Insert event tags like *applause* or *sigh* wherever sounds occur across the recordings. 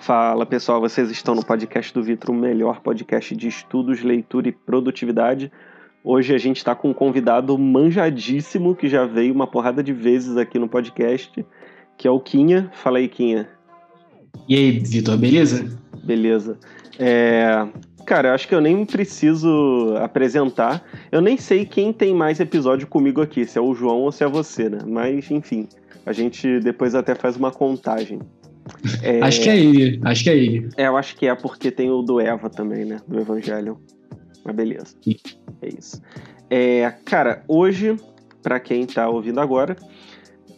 Fala pessoal, vocês estão no podcast do Vitro, o melhor podcast de estudos, leitura e produtividade. Hoje a gente está com um convidado manjadíssimo que já veio uma porrada de vezes aqui no podcast, que é o Quinha. Fala aí, Quinha. E aí, Vitor, beleza? Beleza. É... Cara, eu acho que eu nem preciso apresentar. Eu nem sei quem tem mais episódio comigo aqui, se é o João ou se é você, né? Mas, enfim, a gente depois até faz uma contagem. É... Acho que é ele, acho que é ele. É, eu acho que é porque tem o do Eva também, né? Do Evangelho. Mas beleza. Sim. É isso. É, cara, hoje, para quem tá ouvindo agora,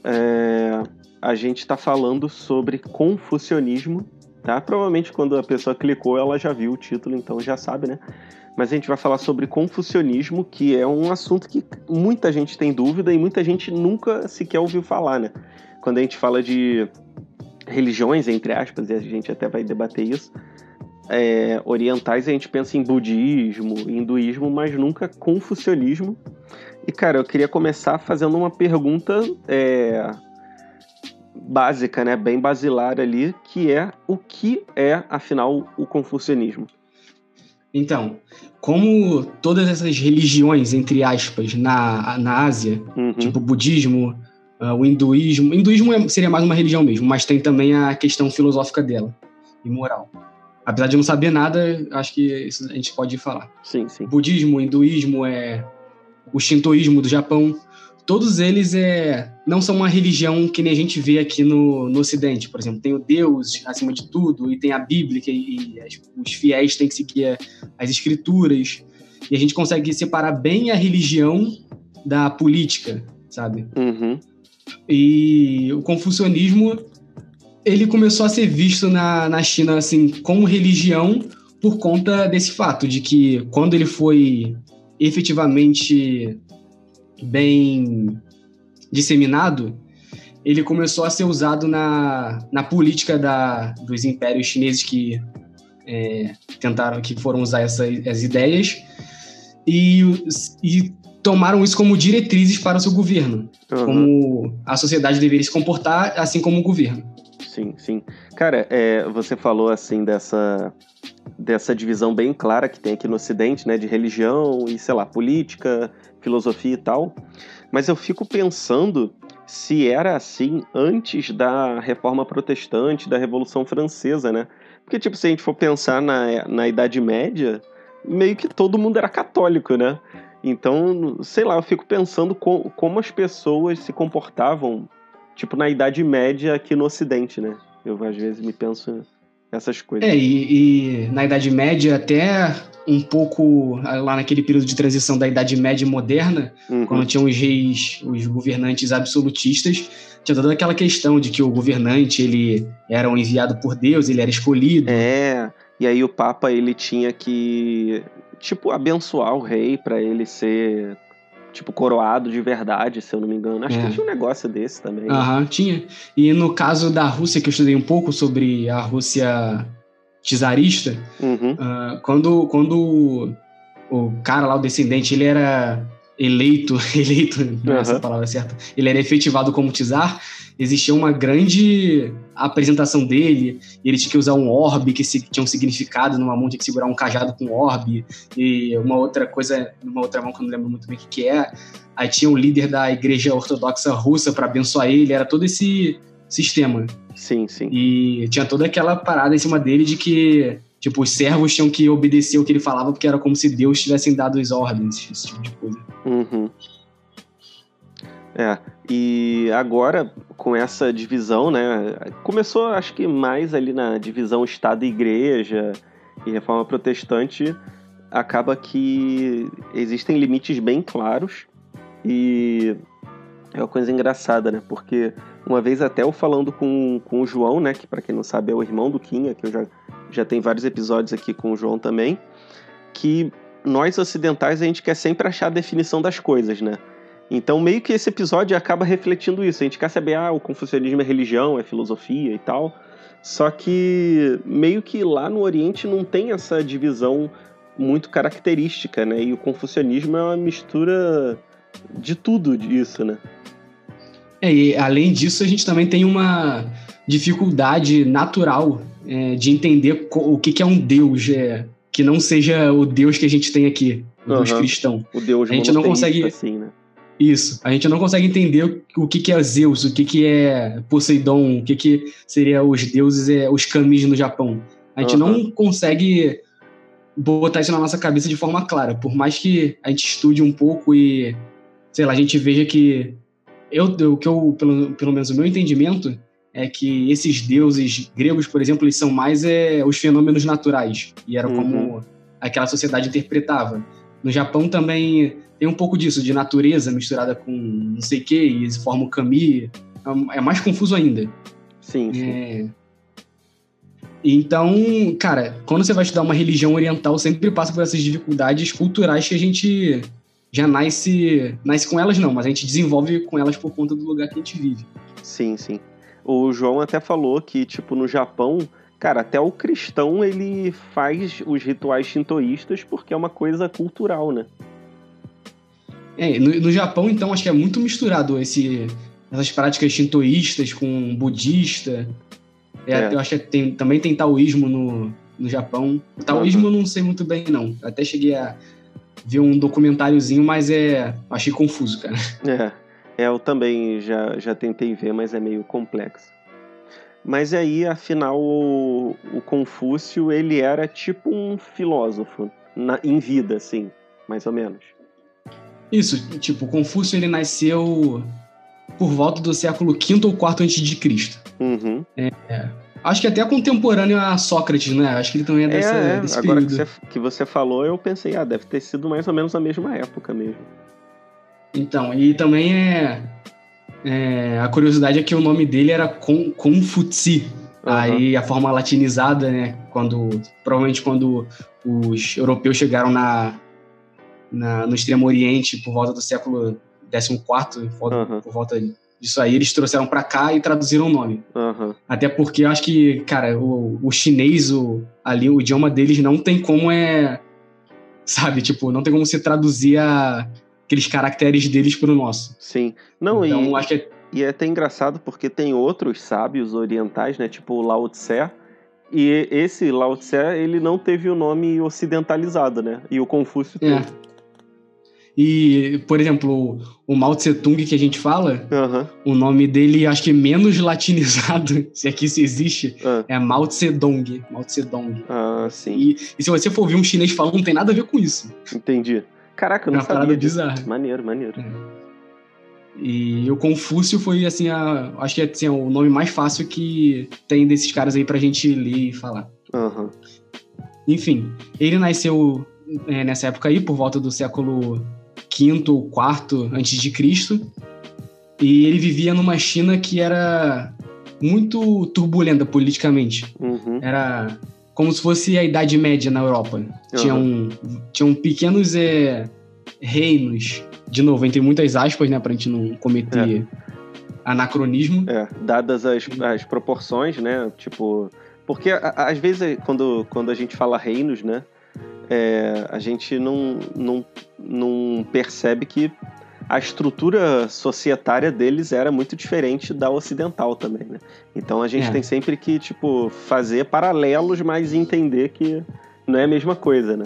é, a gente tá falando sobre confucionismo, tá? Provavelmente quando a pessoa clicou, ela já viu o título, então já sabe, né? Mas a gente vai falar sobre confucionismo, que é um assunto que muita gente tem dúvida e muita gente nunca sequer ouviu falar, né? Quando a gente fala de religiões, entre aspas, e a gente até vai debater isso, é, orientais, a gente pensa em budismo, hinduísmo, mas nunca confucionismo. E, cara, eu queria começar fazendo uma pergunta é, básica, né, bem basilar ali, que é o que é, afinal, o confucionismo? Então, como todas essas religiões, entre aspas, na, na Ásia, uhum. tipo budismo, uh, o hinduísmo. O hinduísmo é, seria mais uma religião mesmo, mas tem também a questão filosófica dela e moral. Apesar de não saber nada, acho que isso a gente pode falar. Sim, sim. Budismo, hinduísmo, é o shintoísmo do Japão, todos eles é, não são uma religião que nem a gente vê aqui no, no Ocidente. Por exemplo, tem o Deus acima de tudo, e tem a Bíblia, e, e os fiéis têm que seguir as escrituras. E a gente consegue separar bem a religião da política, sabe? Uhum. E o confucionismo ele começou a ser visto na, na China assim como religião por conta desse fato de que quando ele foi efetivamente bem disseminado, ele começou a ser usado na, na política da, dos impérios chineses que é, tentaram, que foram usar essas ideias. E, e tomaram isso como diretrizes para o seu governo, uhum. como a sociedade deveria se comportar, assim como o governo. Sim, sim. Cara, é, você falou assim dessa dessa divisão bem clara que tem aqui no Ocidente, né, de religião e sei lá, política, filosofia e tal. Mas eu fico pensando se era assim antes da Reforma Protestante, da Revolução Francesa, né? Porque tipo, se a gente for pensar na, na Idade Média, meio que todo mundo era católico, né? Então, sei lá, eu fico pensando com, como as pessoas se comportavam, tipo, na Idade Média aqui no Ocidente, né? Eu às vezes me penso essas coisas. É, e, e na Idade Média até um pouco lá naquele período de transição da Idade Média moderna, uhum. quando tinham os reis, os governantes absolutistas, tinha toda aquela questão de que o governante ele era um enviado por Deus, ele era escolhido. É, e aí o Papa ele tinha que tipo, abençoar o rei para ele ser, tipo, coroado de verdade, se eu não me engano. Acho é. que tinha um negócio desse também. Aham, uhum, tinha. E no caso da Rússia, que eu estudei um pouco sobre a Rússia czarista, uhum. uh, quando, quando o cara lá, o descendente, ele era eleito, *laughs* eleito, não é essa palavra certa, ele era efetivado como czar, existia uma grande apresentação dele, ele tinha que usar um orbe que, tinha um significado numa mão, tinha que segurar um cajado com orbe, e uma outra coisa, numa outra mão que eu não lembro muito bem o que, que é, aí tinha o líder da igreja ortodoxa russa para abençoar ele, era todo esse sistema. Sim, sim. E tinha toda aquela parada em cima dele de que Tipo, os servos tinham que obedecer o que ele falava porque era como se Deus tivesse dado as ordens, esse tipo de coisa. Uhum. É, e agora, com essa divisão, né, começou, acho que mais ali na divisão Estado e Igreja e Reforma Protestante, acaba que existem limites bem claros e é uma coisa engraçada, né, porque uma vez até eu falando com, com o João, né, que para quem não sabe é o irmão do Kinha, que eu já já tem vários episódios aqui com o João também, que nós ocidentais a gente quer sempre achar a definição das coisas, né? Então, meio que esse episódio acaba refletindo isso. A gente quer saber, ah, o confucionismo é religião, é filosofia e tal. Só que meio que lá no Oriente não tem essa divisão muito característica, né? E o confucionismo é uma mistura de tudo disso, né? É, e além disso, a gente também tem uma dificuldade natural é, de entender o que, que é um Deus, é, que não seja o Deus que a gente tem aqui, o Deus cristão. O Deus a gente não consegue assim, né? Isso. A gente não consegue entender o que, que é Zeus, o que, que é Poseidon, o que, que seria os deuses, é, os kamis no Japão. A gente uhum. não consegue botar isso na nossa cabeça de forma clara. Por mais que a gente estude um pouco e, sei lá, a gente veja que. Eu, o que eu, pelo, pelo menos o meu entendimento, é que esses deuses gregos, por exemplo, eles são mais é, os fenômenos naturais. E era uhum. como aquela sociedade interpretava. No Japão também tem um pouco disso, de natureza misturada com não sei o que, e eles formam kami. É, é mais confuso ainda. Sim, sim. É... Então, cara, quando você vai estudar uma religião oriental, sempre passa por essas dificuldades culturais que a gente já nasce, nasce com elas não, mas a gente desenvolve com elas por conta do lugar que a gente vive. Sim, sim. O João até falou que, tipo, no Japão, cara, até o cristão ele faz os rituais shintoístas porque é uma coisa cultural, né? É, no, no Japão, então, acho que é muito misturado esse, essas práticas shintoístas com budista. É, é. Eu acho que tem, também tem taoísmo no, no Japão. O taoísmo uhum. eu não sei muito bem, não. Até cheguei a ver um documentáriozinho, mas é. Achei confuso, cara. É. É, eu também já, já tentei ver, mas é meio complexo. Mas aí, afinal, o, o Confúcio, ele era tipo um filósofo, na, em vida, assim, mais ou menos. Isso, tipo, Confúcio, ele nasceu por volta do século V ou IV a.C. Uhum. É, acho que até contemporâneo a Sócrates, né? Acho que ele também é, dessa, é, desse agora período. Agora que, que você falou, eu pensei, ah, deve ter sido mais ou menos a mesma época mesmo. Então, e também é, é, a curiosidade é que o nome dele era Confutsi. Uhum. Aí a forma latinizada, né? Quando provavelmente quando os europeus chegaram na, na no Extremo Oriente por volta do século XIV, por, uhum. por volta disso aí, eles trouxeram para cá e traduziram o nome. Uhum. Até porque eu acho que, cara, o, o chinês, o, ali, o idioma deles não tem como é. Sabe, tipo, não tem como se traduzir a, aqueles caracteres deles para o nosso. Sim. Não, então, e, acho que é... e é até engraçado porque tem outros sábios orientais, né? Tipo o Lao Tse. E esse Lao Tse, ele não teve o nome ocidentalizado, né? E o Confúcio é. teve. E, por exemplo, o Mao Tse Tung que a gente fala, uhum. o nome dele, acho que menos latinizado, *laughs* se aqui se existe, uhum. é Mao Tse Dong. Mao Tse Dong. Ah, sim. E, e, se você for ouvir um chinês falando, não tem nada a ver com isso. Entendi. Caraca, eu não é sabia. bizarra. Maneiro, maneiro. É. E o Confúcio foi, assim, a, acho que é assim, o nome mais fácil que tem desses caras aí pra gente ler e falar. Uhum. Enfim, ele nasceu é, nessa época aí, por volta do século V ou IV antes de Cristo. E ele vivia numa China que era muito turbulenta politicamente. Uhum. Era como se fosse a Idade Média na Europa. Uhum. Tinham, tinham pequenos é, reinos, de novo, entre muitas aspas, né, pra gente não cometer é. anacronismo. É, dadas as, as proporções, né, tipo... Porque às vezes quando, quando a gente fala reinos, né, é, a gente não, não, não percebe que a estrutura societária deles era muito diferente da ocidental também, né? Então a gente é. tem sempre que, tipo, fazer paralelos, mas entender que não é a mesma coisa, né?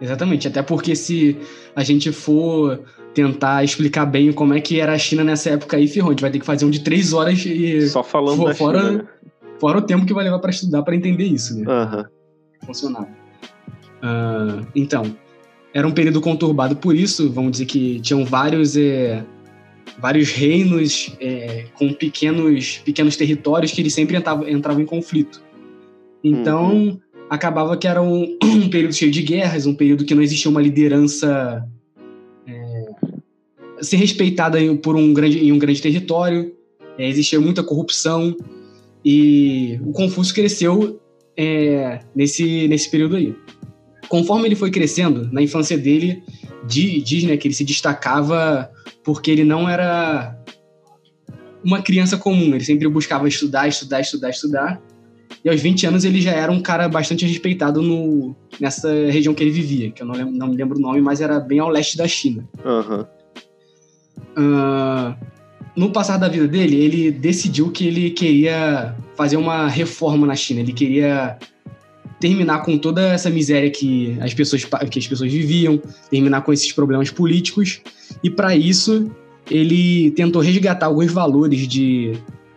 Exatamente, até porque se a gente for tentar explicar bem como é que era a China nessa época aí, ferrou, a gente vai ter que fazer um de três horas e... Só falando for, da fora, China, né? Fora o tempo que vai levar para estudar para entender isso, né? Uhum. Funcionava. Uh, então, era um período conturbado por isso, vamos dizer que tinham vários, é, vários reinos é, com pequenos, pequenos territórios que eles sempre entravam, entravam em conflito. Então, uhum. acabava que era um, *clears throat* um, período cheio de guerras, um período que não existia uma liderança é, ser respeitada por um grande, em um grande território, é, existia muita corrupção, e o Confúcio cresceu é, nesse, nesse período aí conforme ele foi crescendo, na infância dele, diz né, que ele se destacava porque ele não era uma criança comum, ele sempre buscava estudar, estudar, estudar, estudar. E aos 20 anos ele já era um cara bastante respeitado no, nessa região que ele vivia, que eu não, lembro, não me lembro o nome, mas era bem ao leste da China. Uhum. Uh, no passar da vida dele, ele decidiu que ele queria fazer uma reforma na China. Ele queria terminar com toda essa miséria que as pessoas, que as pessoas viviam, terminar com esses problemas políticos. E para isso, ele tentou resgatar alguns valores de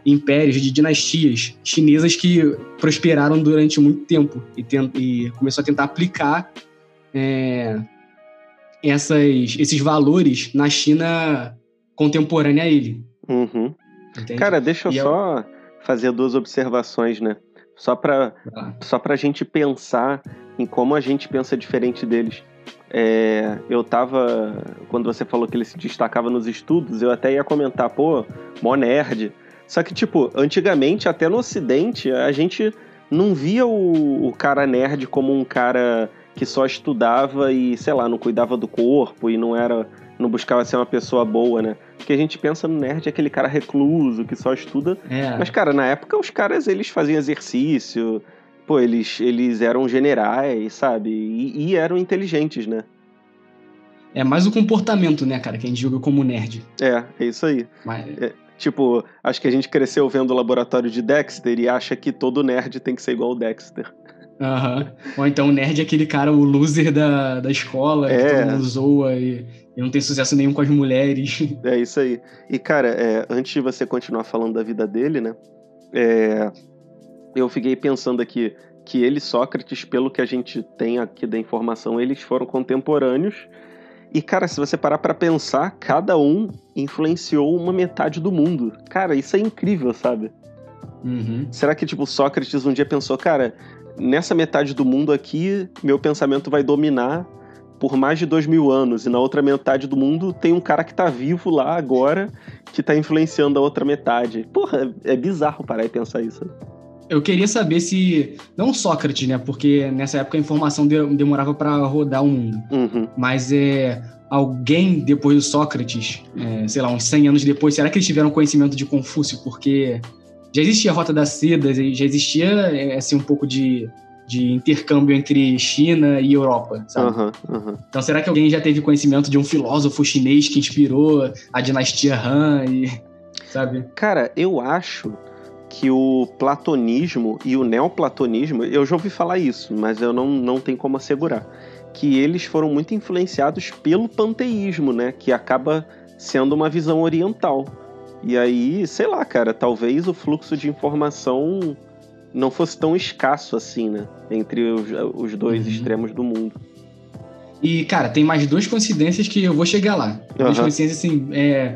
impérios, de dinastias chinesas que prosperaram durante muito tempo e, e começou a tentar aplicar é, essas, esses valores na China contemporânea a ele. Uhum. Cara, deixa eu e só eu... fazer duas observações, né? Só para ah. só pra gente pensar em como a gente pensa diferente deles. É, eu tava. Quando você falou que ele se destacava nos estudos, eu até ia comentar, pô, mó nerd. Só que, tipo, antigamente, até no Ocidente, a gente não via o, o cara nerd como um cara que só estudava e, sei lá, não cuidava do corpo e não era. Não buscava ser uma pessoa boa, né? Porque a gente pensa no nerd aquele cara recluso que só estuda. É. Mas, cara, na época os caras eles faziam exercício, pô, eles, eles eram generais, sabe? E, e eram inteligentes, né? É mais o comportamento, né, cara, que a gente julga como nerd. É, é isso aí. Mas... É, tipo, acho que a gente cresceu vendo o laboratório de Dexter e acha que todo nerd tem que ser igual o Dexter. Uhum. Ou então o nerd é aquele cara, o loser da, da escola, é. que todo mundo zoa e, e, não tem sucesso nenhum com as mulheres. *laughs* É isso aí. E, cara, é, antes de você continuar falando da vida dele, né? É, eu fiquei pensando aqui que ele e Sócrates, pelo que a gente tem aqui da informação, eles foram contemporâneos. E, cara, se você parar para pensar, cada um influenciou uma metade do mundo. Cara, isso é incrível, sabe? Uhum. Será que, tipo, Sócrates um dia pensou, cara, nessa metade do mundo aqui, meu pensamento vai dominar por mais de dois mil anos, e na outra metade do mundo tem um cara que tá vivo lá agora, que tá influenciando a outra metade. Porra, é bizarro parar e pensar isso. Eu queria saber se. Não Sócrates, né? Porque nessa época a informação demorava para rodar o mundo. Uhum. Mas é. Alguém depois do Sócrates, é, sei lá, uns 100 anos depois, será que eles tiveram conhecimento de Confúcio? Porque já existia a Rota das Sedas, já existia é, assim, um pouco de, de intercâmbio entre China e Europa, sabe? Uhum, uhum. Então, será que alguém já teve conhecimento de um filósofo chinês que inspirou a dinastia Han e, sabe? Cara, eu acho que o platonismo e o neoplatonismo, eu já ouvi falar isso, mas eu não, não tenho como assegurar, que eles foram muito influenciados pelo panteísmo, né? Que acaba sendo uma visão oriental. E aí, sei lá, cara, talvez o fluxo de informação não fosse tão escasso assim, né? Entre os, os dois uhum. extremos do mundo. E, cara, tem mais duas coincidências que eu vou chegar lá. Uhum. Duas coincidências, assim, é,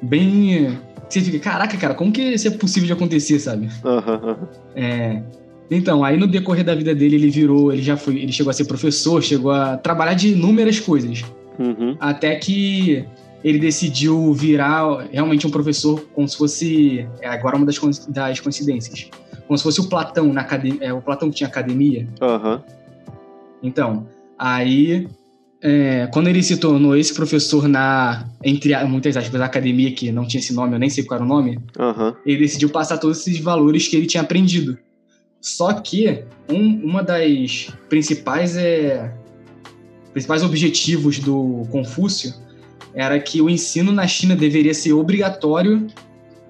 bem. Você fica, caraca, cara, como que isso é possível de acontecer, sabe? Uhum. É. Então, aí no decorrer da vida dele, ele virou, ele já foi, ele chegou a ser professor, chegou a trabalhar de inúmeras coisas. Uhum. Até que ele decidiu virar realmente um professor como se fosse é, agora uma das, das coincidências como se fosse o Platão na academia é, o Platão que tinha academia uhum. então aí é, quando ele se tornou esse professor na entre muitas aspas academia que não tinha esse nome eu nem sei qual era o nome uhum. ele decidiu passar todos esses valores que ele tinha aprendido só que um, uma das principais é principais objetivos do Confúcio era que o ensino na China deveria ser obrigatório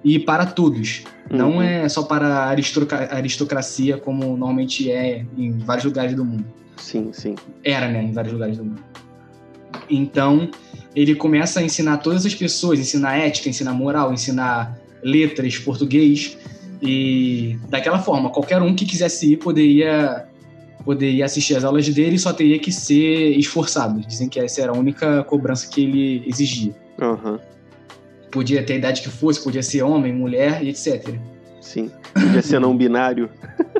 e para todos. Uhum. Não é só para a aristocracia, como normalmente é em vários lugares do mundo. Sim, sim. Era, né, em vários lugares do mundo. Então, ele começa a ensinar todas as pessoas, ensinar ética, ensinar moral, ensinar letras, português, e daquela forma, qualquer um que quisesse ir poderia poderia assistir as aulas dele só teria que ser esforçado. Dizem que essa era a única cobrança que ele exigia. Uhum. Podia ter a idade que fosse, podia ser homem, mulher e etc. Sim, podia ser não binário.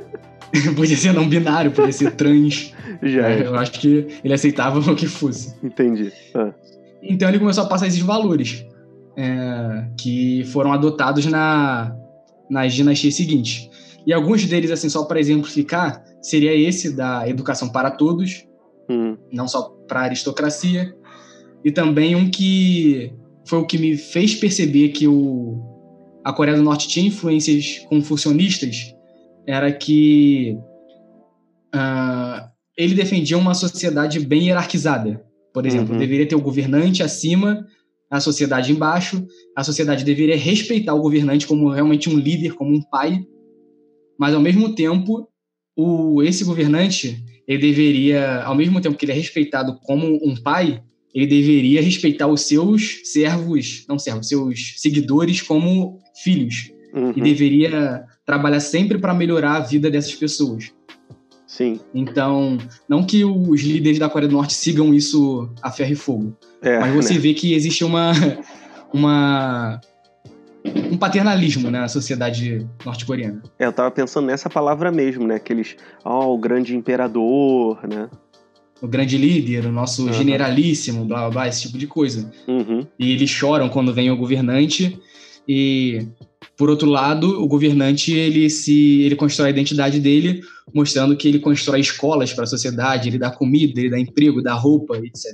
*laughs* podia ser não binário, podia ser trans. *laughs* Já. É, eu acho que ele aceitava o que fosse. Entendi. Ah. Então ele começou a passar esses valores é, que foram adotados na, nas dinastias seguintes. E alguns deles, assim, só para exemplificar, seria esse da educação para todos, hum. não só para a aristocracia, e também um que foi o que me fez perceber que o, a Coreia do Norte tinha influências confucionistas, era que uh, ele defendia uma sociedade bem hierarquizada. Por exemplo, uhum. deveria ter o governante acima, a sociedade embaixo, a sociedade deveria respeitar o governante como realmente um líder, como um pai, mas ao mesmo tempo, o, esse governante, ele deveria, ao mesmo tempo que ele é respeitado como um pai, ele deveria respeitar os seus servos, não servos, seus seguidores como filhos. Uhum. E deveria trabalhar sempre para melhorar a vida dessas pessoas. Sim. Então, não que os líderes da Coreia do Norte sigam isso a ferro e fogo, é, mas você né? vê que existe uma, uma um paternalismo né, na sociedade norte-coreana. É, eu tava pensando nessa palavra mesmo, né? Aqueles, ó, oh, o grande imperador, né? O grande líder, o nosso uhum. generalíssimo, blá blá blá, esse tipo de coisa. Uhum. E eles choram quando vem o governante e por outro lado, o governante ele se ele constrói a identidade dele, mostrando que ele constrói escolas para a sociedade, ele dá comida, ele dá emprego, dá roupa, etc.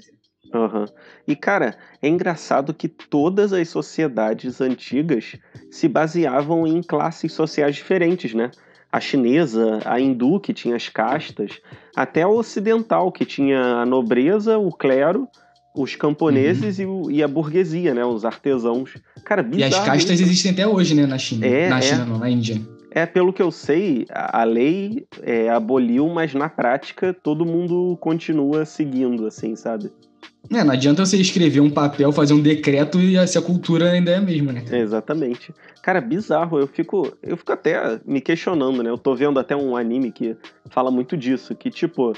Uhum. E cara, é engraçado que todas as sociedades antigas se baseavam em classes sociais diferentes, né? A chinesa, a hindu, que tinha as castas, até a ocidental, que tinha a nobreza, o clero os camponeses uhum. e, e, a burguesia, né? Os artesãos. Cara, bizarro. E as castas isso. existem até hoje, né? Na China. É, na é. China, não, na Índia. É, pelo que eu sei, a lei é, aboliu, mas na prática todo mundo continua seguindo, assim, sabe? É, não adianta você escrever um papel, fazer um decreto e se a cultura ainda é a mesma, né? exatamente. Cara, bizarro. Eu fico, eu fico até me questionando, né? Eu tô vendo até um anime que fala muito disso, que tipo,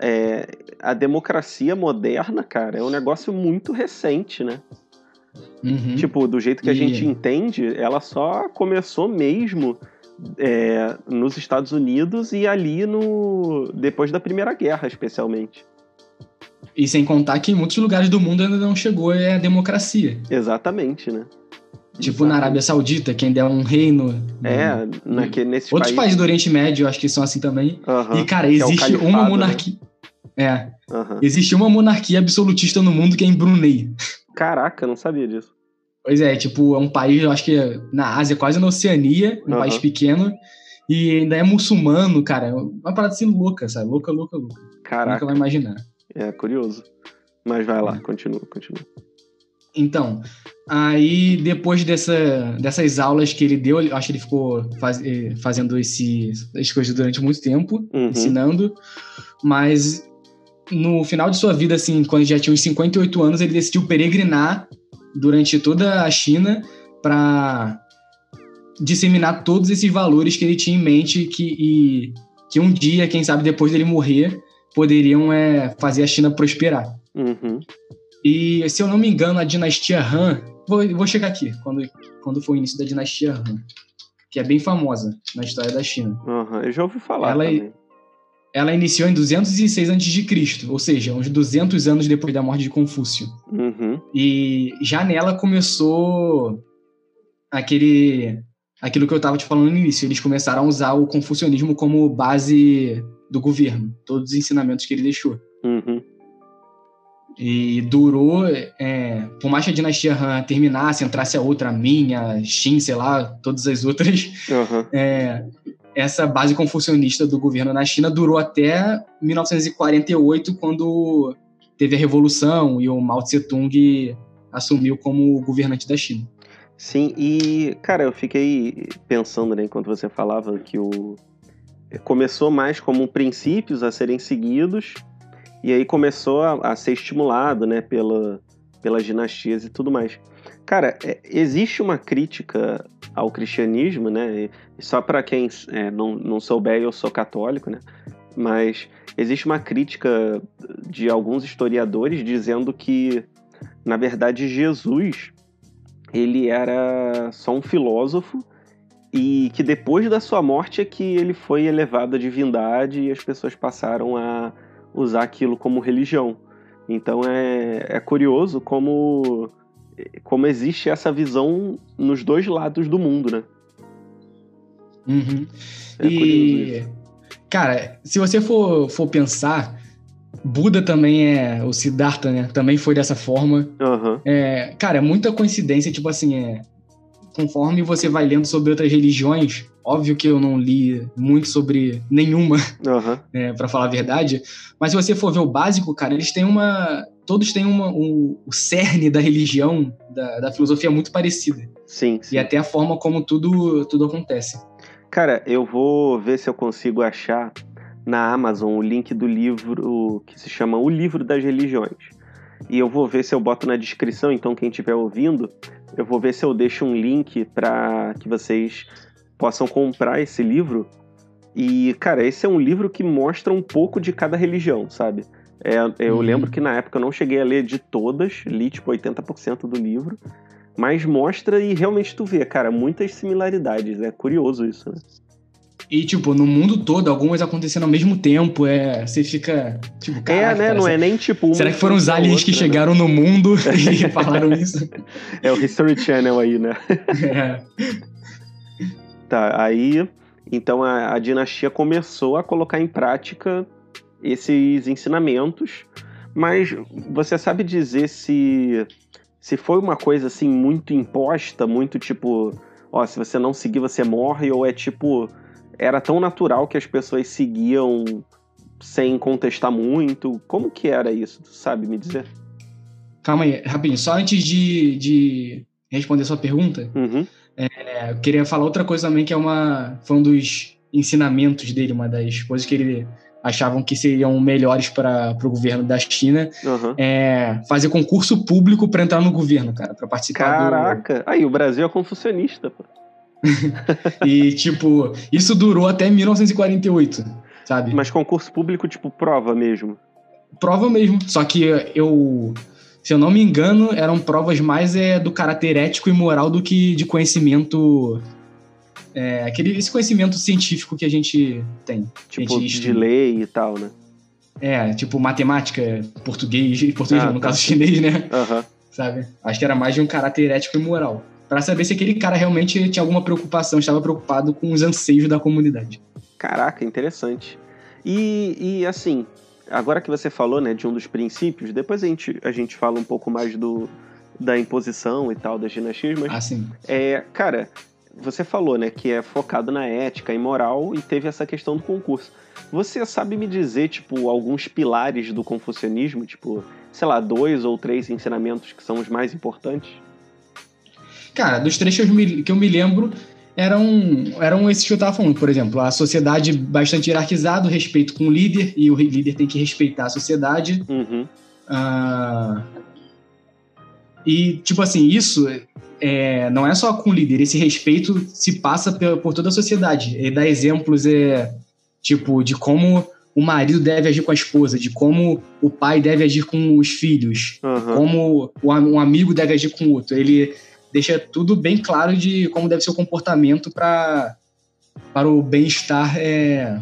é, a democracia moderna, cara, é um negócio muito recente, né? Uhum. Tipo, do jeito que a gente entende, ela só começou mesmo é, nos Estados Unidos e ali no depois da Primeira Guerra, especialmente. E sem contar que em muitos lugares do mundo ainda não chegou a democracia. Exatamente, né? Tipo Exatamente. na Arábia Saudita, que ainda é um reino. É, no, naquele, nesses Outros países... países do Oriente Médio, acho que são assim também. E, cara, é existe é uma monarquia. Né? É. Uhum. Existe uma monarquia absolutista no mundo que é em Brunei. Caraca, não sabia disso. Pois é, tipo, é um país, eu acho que é na Ásia, quase na Oceania, um uhum. país pequeno, e ainda é muçulmano, cara. É uma parada assim louca, sabe? Louca, louca, louca. Caraca. Nunca vai imaginar. É, curioso. Mas vai lá, é. continua, continua. Então, aí depois dessa, dessas aulas que ele deu, acho que ele ficou faz, eh, fazendo esse, essas coisas durante muito tempo, uhum. ensinando, mas no final de sua vida, assim, quando já tinha uns 58 anos, ele decidiu peregrinar durante toda a China para disseminar todos esses valores que ele tinha em mente que, e, que um dia, quem sabe depois dele morrer, poderiam é, fazer a China prosperar. Uhum. E, se eu não me engano, a dinastia Han, vou, vou chegar aqui, quando, quando foi o início da dinastia Han, que é bem famosa na história da China. Uhum, eu já ouvi falar ela, também ela iniciou em 206 a.C., ou seja, uns 200 anos depois da morte de Confúcio. Uhum. E já nela começou aquele aquilo que eu estava te falando no início. Eles começaram a usar o confucionismo como base do governo, todos os ensinamentos que ele deixou. Uhum. E durou, é, por mais que a dinastia Han terminasse, entrasse a outra, a minha, Xin, sei lá, todas as outras, uhum. é, essa base confucionista do governo na China durou até 1948, quando teve a revolução e o Mao Tse Tung assumiu como governante da China. Sim, e cara, eu fiquei pensando, né, enquanto você falava que o começou mais como princípios a serem seguidos e aí começou a, a ser estimulado, né, pela, pelas dinastias e tudo mais. Cara, é, existe uma crítica ao cristianismo, né? E só para quem é, não, não souber, eu sou católico, né? Mas existe uma crítica de alguns historiadores dizendo que, na verdade, Jesus ele era só um filósofo e que depois da sua morte é que ele foi elevado à divindade e as pessoas passaram a usar aquilo como religião. Então é, é curioso como como existe essa visão nos dois lados do mundo, né? Uhum. É e, cara, se você for, for pensar, Buda também é. O Siddhartha, né? Também foi dessa forma. Uhum. É, cara, é muita coincidência, tipo assim, é. Conforme você vai lendo sobre outras religiões, óbvio que eu não li muito sobre nenhuma, uhum. é, para falar a verdade, mas se você for ver o básico, cara, eles têm uma. Todos têm uma, um, o cerne da religião, da, da filosofia muito parecida. Sim, sim. E até a forma como tudo, tudo acontece. Cara, eu vou ver se eu consigo achar na Amazon o link do livro que se chama O Livro das Religiões. E eu vou ver se eu boto na descrição, então quem estiver ouvindo, eu vou ver se eu deixo um link para que vocês possam comprar esse livro. E, cara, esse é um livro que mostra um pouco de cada religião, sabe? É, eu uhum. lembro que na época eu não cheguei a ler de todas, li tipo 80% do livro, mas mostra e realmente tu vê, cara, muitas similaridades. É curioso isso, né? E, tipo, no mundo todo, algumas acontecendo ao mesmo tempo. É, você fica. Tipo, é, né? Cara, não é nem tipo. Será que foram os aliens outra, que né? chegaram no mundo *laughs* e falaram isso? *laughs* É o History Channel aí, né? É. *laughs* Tá, aí. Então a, a dinastia começou a colocar em prática esses ensinamentos, mas você sabe dizer se se foi uma coisa assim muito imposta, muito tipo, ó, se você não seguir você morre ou é tipo era tão natural que as pessoas seguiam sem contestar muito? Como que era isso? Tu sabe me dizer? Calma aí, rapidinho. Só antes de, de responder sua pergunta, uhum. é, eu queria falar outra coisa também, que é uma, foi um dos ensinamentos dele, uma das coisas que ele achavam que seriam melhores para o governo da China, uhum. é fazer concurso público para entrar no governo, cara, para participar Caraca! Do... Aí, o Brasil é confucionista, pô. *laughs* e, tipo, isso durou até 1948, sabe? Mas concurso público, tipo, prova mesmo? Prova mesmo. Só que eu, se eu não me engano, eram provas mais é, do caráter ético e moral do que de conhecimento. É, aquele, esse conhecimento científico que a gente tem. Tipo, gente de lei e tal, né? É, tipo, matemática, português, português ah, não, no tá. caso chinês, né? Uhum. Sabe? Acho que era mais de um caráter ético e moral para saber se aquele cara realmente tinha alguma preocupação, estava preocupado com os anseios da comunidade. Caraca, interessante. E, e assim, agora que você falou, né, de um dos princípios, depois a gente, a gente fala um pouco mais do, da imposição e tal, das dinastias, mas... Ah, sim. É, cara, você falou, né, que é focado na ética e moral e teve essa questão do concurso. Você sabe me dizer, tipo, alguns pilares do confucionismo, tipo, sei lá, dois ou três ensinamentos que são os mais importantes? Cara, dos três que eu me, lembro, eram, eram esses que eu tava falando. Por exemplo, a sociedade bastante hierarquizada, o respeito com o líder, e o líder tem que respeitar a sociedade. Uhum. Uh, e, tipo assim, isso é, não é só com o líder, esse respeito se passa por, por toda a sociedade. Ele dá exemplos, é, tipo, de como o marido deve agir com a esposa, de como o pai deve agir com os filhos, uhum. como um amigo deve agir com o outro. Ele deixa tudo bem claro de como deve ser o comportamento para para o bem-estar é,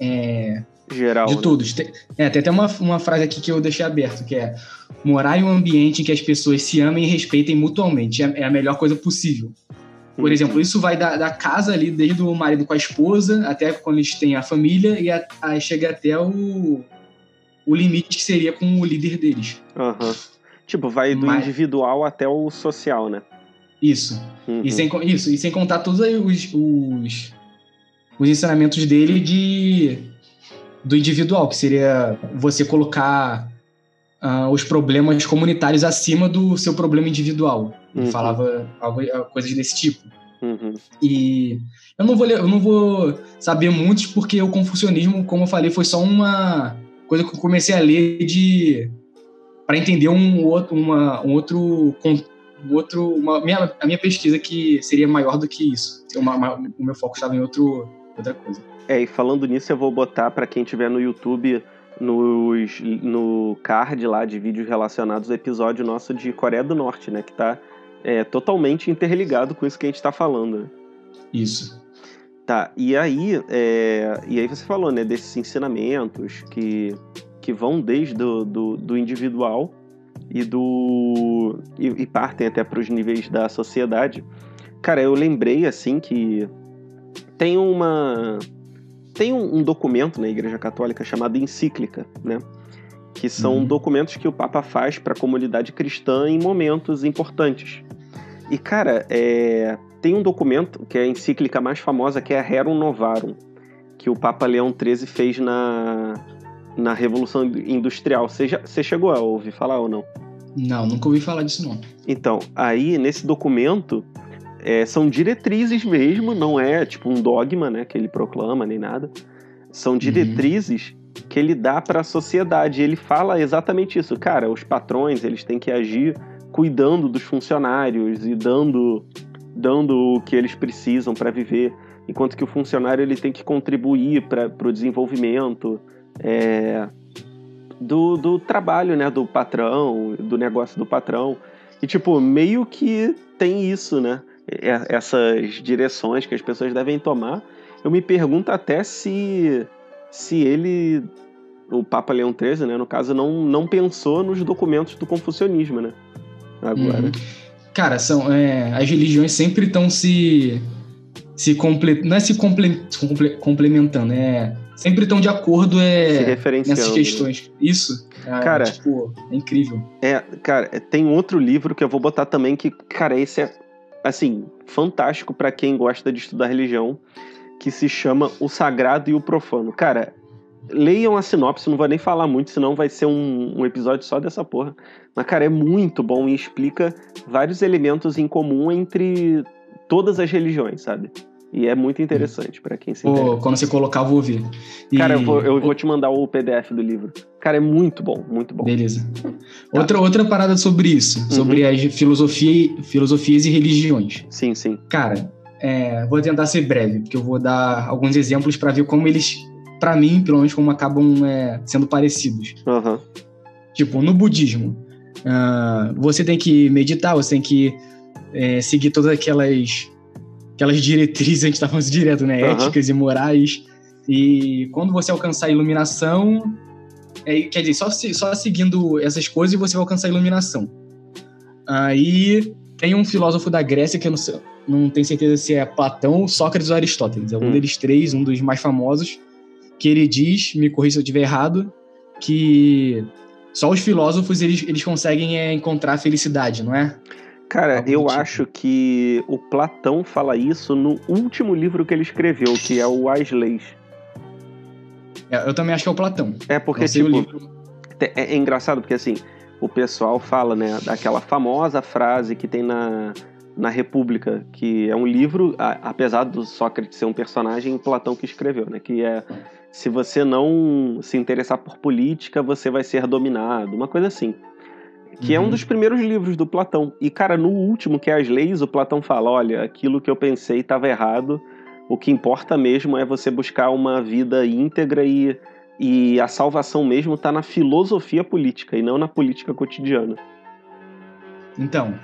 é, geral de né? todos. Tem, é, tem até uma, uma frase aqui que eu deixei aberto, que é morar em um ambiente em que as pessoas se amem e respeitem mutuamente é, é a melhor coisa possível. Por uhum. exemplo, isso vai da, da, casa ali, desde o marido com a esposa, até quando eles têm a família, e a, a chega até o, o limite que seria com o líder deles. Uhum. Tipo, vai do Mas... individual até o social, né? Isso. Uhum. E sem, isso. E sem contar todos os, os, os ensinamentos dele de do individual, que seria você colocar uh, os problemas comunitários acima do seu problema individual. Ele uhum. falava algo, coisas desse tipo. Uhum. E eu não vou eu não vou saber muitos porque o confucionismo, como eu falei, foi só uma coisa que eu comecei a ler de para entender um outro, uma, um outro, um outro uma, minha, a minha pesquisa que seria maior do que isso. Uma, uma, o meu foco estava em outro, outra coisa. É, e falando nisso, eu vou botar para quem tiver no YouTube nos, no card lá de vídeos relacionados ao episódio nosso de Coreia do Norte, né? Que tá é, totalmente interligado com isso que a gente está falando. Isso. Tá, e aí, é, e aí você falou, né, desses ensinamentos que que vão desde do, do, do individual e do e, e partem até para os níveis da sociedade. Cara, eu lembrei assim que tem uma tem um, um documento na Igreja Católica chamado encíclica, né? Que são uhum. documentos que o Papa faz para a comunidade cristã em momentos importantes. E, cara, é... tem um documento que é a encíclica mais famosa, que é a Rerum Novarum, que o Papa Leão XIII fez na, na Revolução Industrial. Você, já... Você chegou a ouvir falar ou não? Não, nunca ouvi falar disso, não. Então, aí, nesse documento, é, são diretrizes mesmo, não é tipo um dogma, né, que ele proclama, nem nada. São uhum. diretrizes uhum. que ele dá para a sociedade. Ele fala exatamente isso. Cara, os patrões, eles têm que agir cuidando dos funcionários e dando, dando o que eles precisam para viver, enquanto que o funcionário ele tem que contribuir para o desenvolvimento é, do, do trabalho né, do patrão, do negócio do patrão. E, tipo, meio que tem isso, né? Essas direções que as pessoas devem tomar. Eu me pergunto até se, se ele, o Papa Leão XIII, né, no caso, não, não pensou nos documentos do confucionismo, né? agora. Uhum. Cara, são, é, as religiões sempre estão se. se comple, não é se comple, comple, complementando, é. Sempre estão de acordo é, nessas questões. Isso. Cara, cara tipo, é incrível. É, cara, tem outro livro que eu vou botar também que, cara, esse é, assim, fantástico para quem gosta de estudar religião, que se chama O Sagrado e o Profano. Cara, leiam a sinopse, não vou nem falar muito, senão vai ser um, um, episódio só dessa porra. Mas, cara, é muito bom e explica vários elementos em comum entre todas as religiões, sabe? E é muito interessante para quem se Pô, Quando você colocar, eu vou ouvir. E... Cara, eu vou, eu vou, te mandar o PDF do livro. Cara, é muito bom, muito bom. Beleza. Tá. Outra, outra parada sobre isso, uhum. sobre as filosofia, filosofias e religiões. Sim, sim. Cara, é, vou tentar ser breve, porque eu vou dar alguns exemplos para ver como eles para mim, pelo menos, como acabam é, sendo parecidos. Uhum. Tipo, no budismo, uh, você tem que meditar, você tem que é, seguir todas aquelas aquelas diretrizes, a gente tá falando direto, né? Uhum. Éticas e morais. E quando você alcançar a iluminação, é, quer dizer, só, só seguindo essas coisas você vai alcançar a iluminação. Aí tem um filósofo da Grécia que eu não, sei, não tenho certeza se é Platão, Sócrates ou Aristóteles. É um hum. deles três, um dos mais famosos que ele diz, me corrija se eu estiver errado, que só os filósofos eles, eles conseguem é, encontrar felicidade, não é? Cara, eu tipo. acho que o Platão fala isso no último livro que ele escreveu, que é o As Leis. É, eu também acho que é o Platão. É porque, tipo, é, é engraçado porque, assim, o pessoal fala, né, daquela famosa frase que tem na, na República, que é um livro, a, apesar do Sócrates ser um personagem, Platão que escreveu, né, que é se você não se interessar por política, você vai ser dominado, uma coisa assim. Que uhum. é um uhum. dos primeiros livros do Platão. E, cara, no último, que é As Leis, o Platão fala: olha, aquilo que eu pensei estava errado, o que importa mesmo é você buscar uma vida íntegra e, e a salvação mesmo está na filosofia política e não na política cotidiana. Então,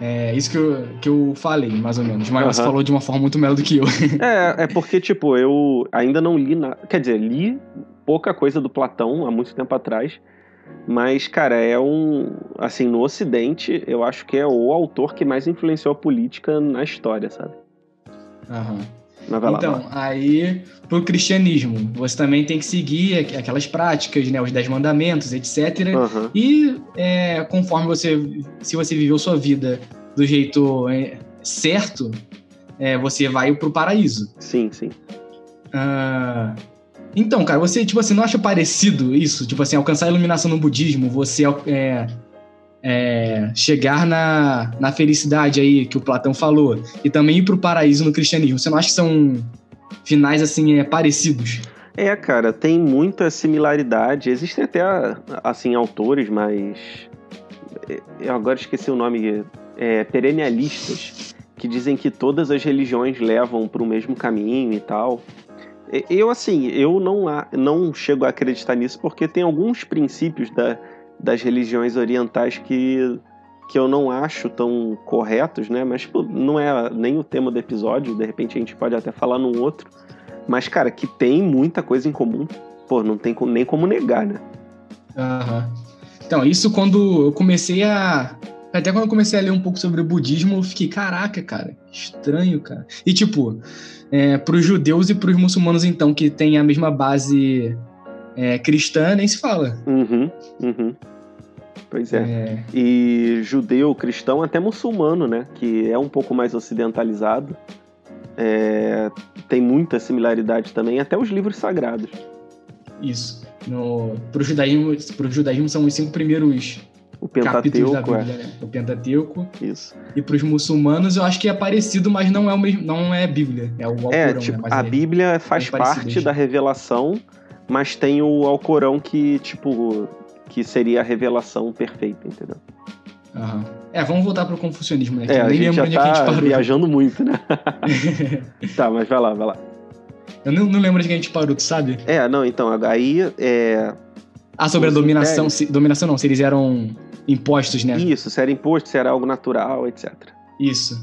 é isso que eu, que eu falei, mais ou menos. Mas uhum. você falou de uma forma muito melhor do que eu. *laughs* É, é porque, tipo, eu ainda não li nada. Quer dizer, li pouca coisa do Platão há muito tempo atrás. Mas, cara, é um. Assim, no Ocidente, eu acho que é o autor que mais influenciou a política na história, sabe? Aham. Uhum. então, lá. aí pro cristianismo, você também tem que seguir aquelas práticas, né, os dez mandamentos, etc. Uhum. E é, conforme você, se você viveu sua vida do jeito é, certo, é, você vai pro paraíso. Sim, sim. Ah, então, cara, você tipo assim não acha parecido isso, tipo assim alcançar a iluminação no budismo, você é, é, chegar na, na felicidade aí que o Platão falou e também ir para o paraíso no cristianismo. Você não acha que são finais assim é, parecidos? É, cara, tem muita similaridade. Existem até assim autores, mas é, eu agora esqueci o nome, é, perennialistas, que dizem que todas as religiões levam para o mesmo caminho e tal. Eu assim, eu não não chego a acreditar nisso porque tem alguns princípios da das religiões orientais que, que eu não acho tão corretos, né? Mas tipo, não é nem o tema do episódio, de repente a gente pode até falar num outro. Mas, cara, que tem muita coisa em comum, pô, não tem nem como negar, né? Aham. Então, isso quando eu comecei a. Até quando eu comecei a ler um pouco sobre o budismo, eu fiquei, caraca, cara, estranho, cara. E tipo, é, para os judeus e para os muçulmanos, então, que tem a mesma base é, cristã nem se fala. Uhum, uhum. Pois é. é. E judeu, cristão, até muçulmano, né? Que é um pouco mais ocidentalizado. É, tem muita similaridade também, até os livros sagrados. Isso. No, pro, judaísmo, pro judaísmo são os cinco primeiros o Pentateuco, da Bíblia, é. né? O Pentateuco. Isso. E para os muçulmanos eu acho que é parecido, mas não é o mesmo, não é Bíblia, é o Alcorão, é, tipo, né? a é, Bíblia faz parte da revelação, mas tem o Alcorão que, tipo, que seria a revelação perfeita, entendeu? Uhum. É, vamos voltar pro confucionismo, né? é, a gente já tá a gente viajando muito, né? *laughs* tá, mas vai lá, vai lá. Eu não, não lembro de que a gente parou, tu sabe? É, não, então, aí é... Ah, sobre a dominação, se, dominação não, se eles eram impostos, né? Isso, se era imposto, se era algo natural, etc. Isso.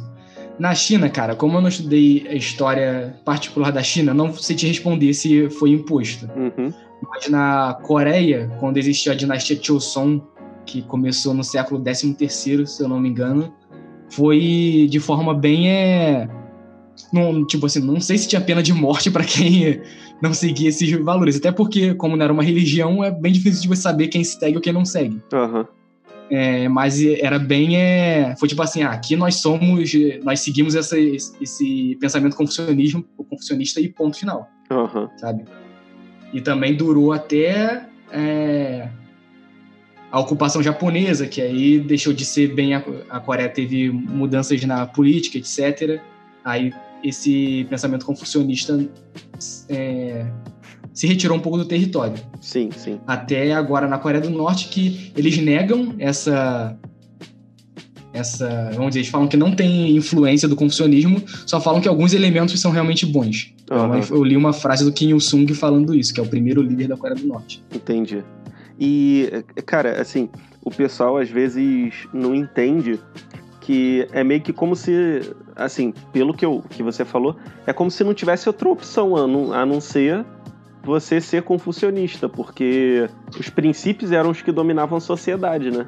Na China, cara, como eu não estudei a história particular da China, não sei te responder se foi imposto. Uhum. Mas na Coreia, quando existiu a dinastia Choson, que começou no século 13º, se eu não me engano, foi de forma bem é, não, tipo assim, não sei se tinha pena de morte para quem *laughs* não seguia esses valores. Até porque, como não era uma religião, é bem difícil de você saber quem segue ou quem não segue. Uhum. É, mas era bem. É, foi tipo assim: ah, aqui nós somos. Nós seguimos essa, esse pensamento confucionismo, confucionista e ponto final. Uhum. Sabe? E também durou até. É, a ocupação japonesa, que aí deixou de ser bem. A, a Coreia teve mudanças na política, etc. Aí esse pensamento confucionista é, se retirou um pouco do território. Sim, sim. Até agora na Coreia do Norte que eles negam essa essa, vamos dizer, eles falam que não tem influência do confucionismo, só falam que alguns elementos são realmente bons. Uhum. Então, eu li uma frase do Kim Il-sung falando isso, que é o primeiro líder da Coreia do Norte. Entendi. E, cara, assim, o pessoal às vezes não entende que é meio que como se, assim, pelo que, eu, que você falou, é como se não tivesse outra opção a não, a não ser você ser confucionista, porque os princípios eram os que dominavam a sociedade, né?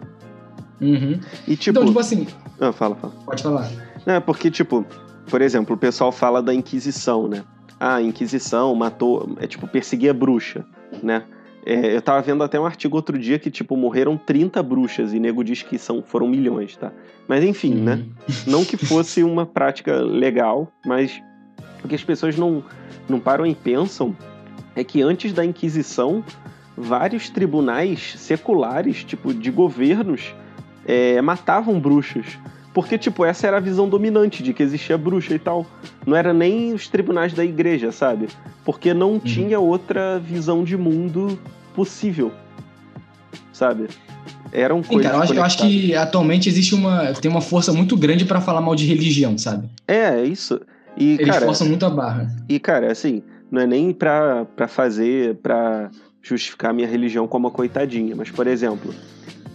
Uhum. E tipo. Então, tipo assim. Ah, fala, fala. Pode falar. É, porque, tipo, por exemplo, o pessoal fala da Inquisição, né? Ah, a Inquisição matou. É tipo, perseguia bruxa, né? É, eu tava vendo até um artigo outro dia que, tipo, morreram 30 bruxas e nego diz que são, foram milhões, tá? Mas enfim, né? uhum. né? Não que fosse uma prática legal, mas o que as pessoas não, não param e pensam é que antes da Inquisição, vários tribunais seculares, tipo, de governos, é, matavam bruxas. Porque, tipo, essa era a visão dominante de que existia bruxa e tal. Não era nem os tribunais da igreja, sabe? Porque não uhum. tinha outra visão de mundo possível. Sabe? Eram Sim, coisas. Cara, eu, acho, eu acho que atualmente existe uma. tem uma força muito grande para falar mal de religião, sabe? É, é isso. E, Eles cara, forçam muito a barra. E, cara, assim, não é nem pra, pra fazer, pra justificar a minha religião como uma coitadinha, mas, por exemplo,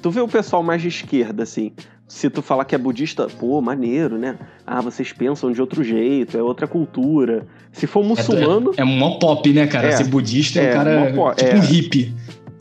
tu vê o pessoal mais de esquerda, assim, se tu falar que é budista, pô, maneiro, né? Ah, vocês pensam de outro jeito, é outra cultura. Se for muçulmano. É, é, é mó pop, né, cara? É, Ser budista é, é um cara. Tipo um é. hippie.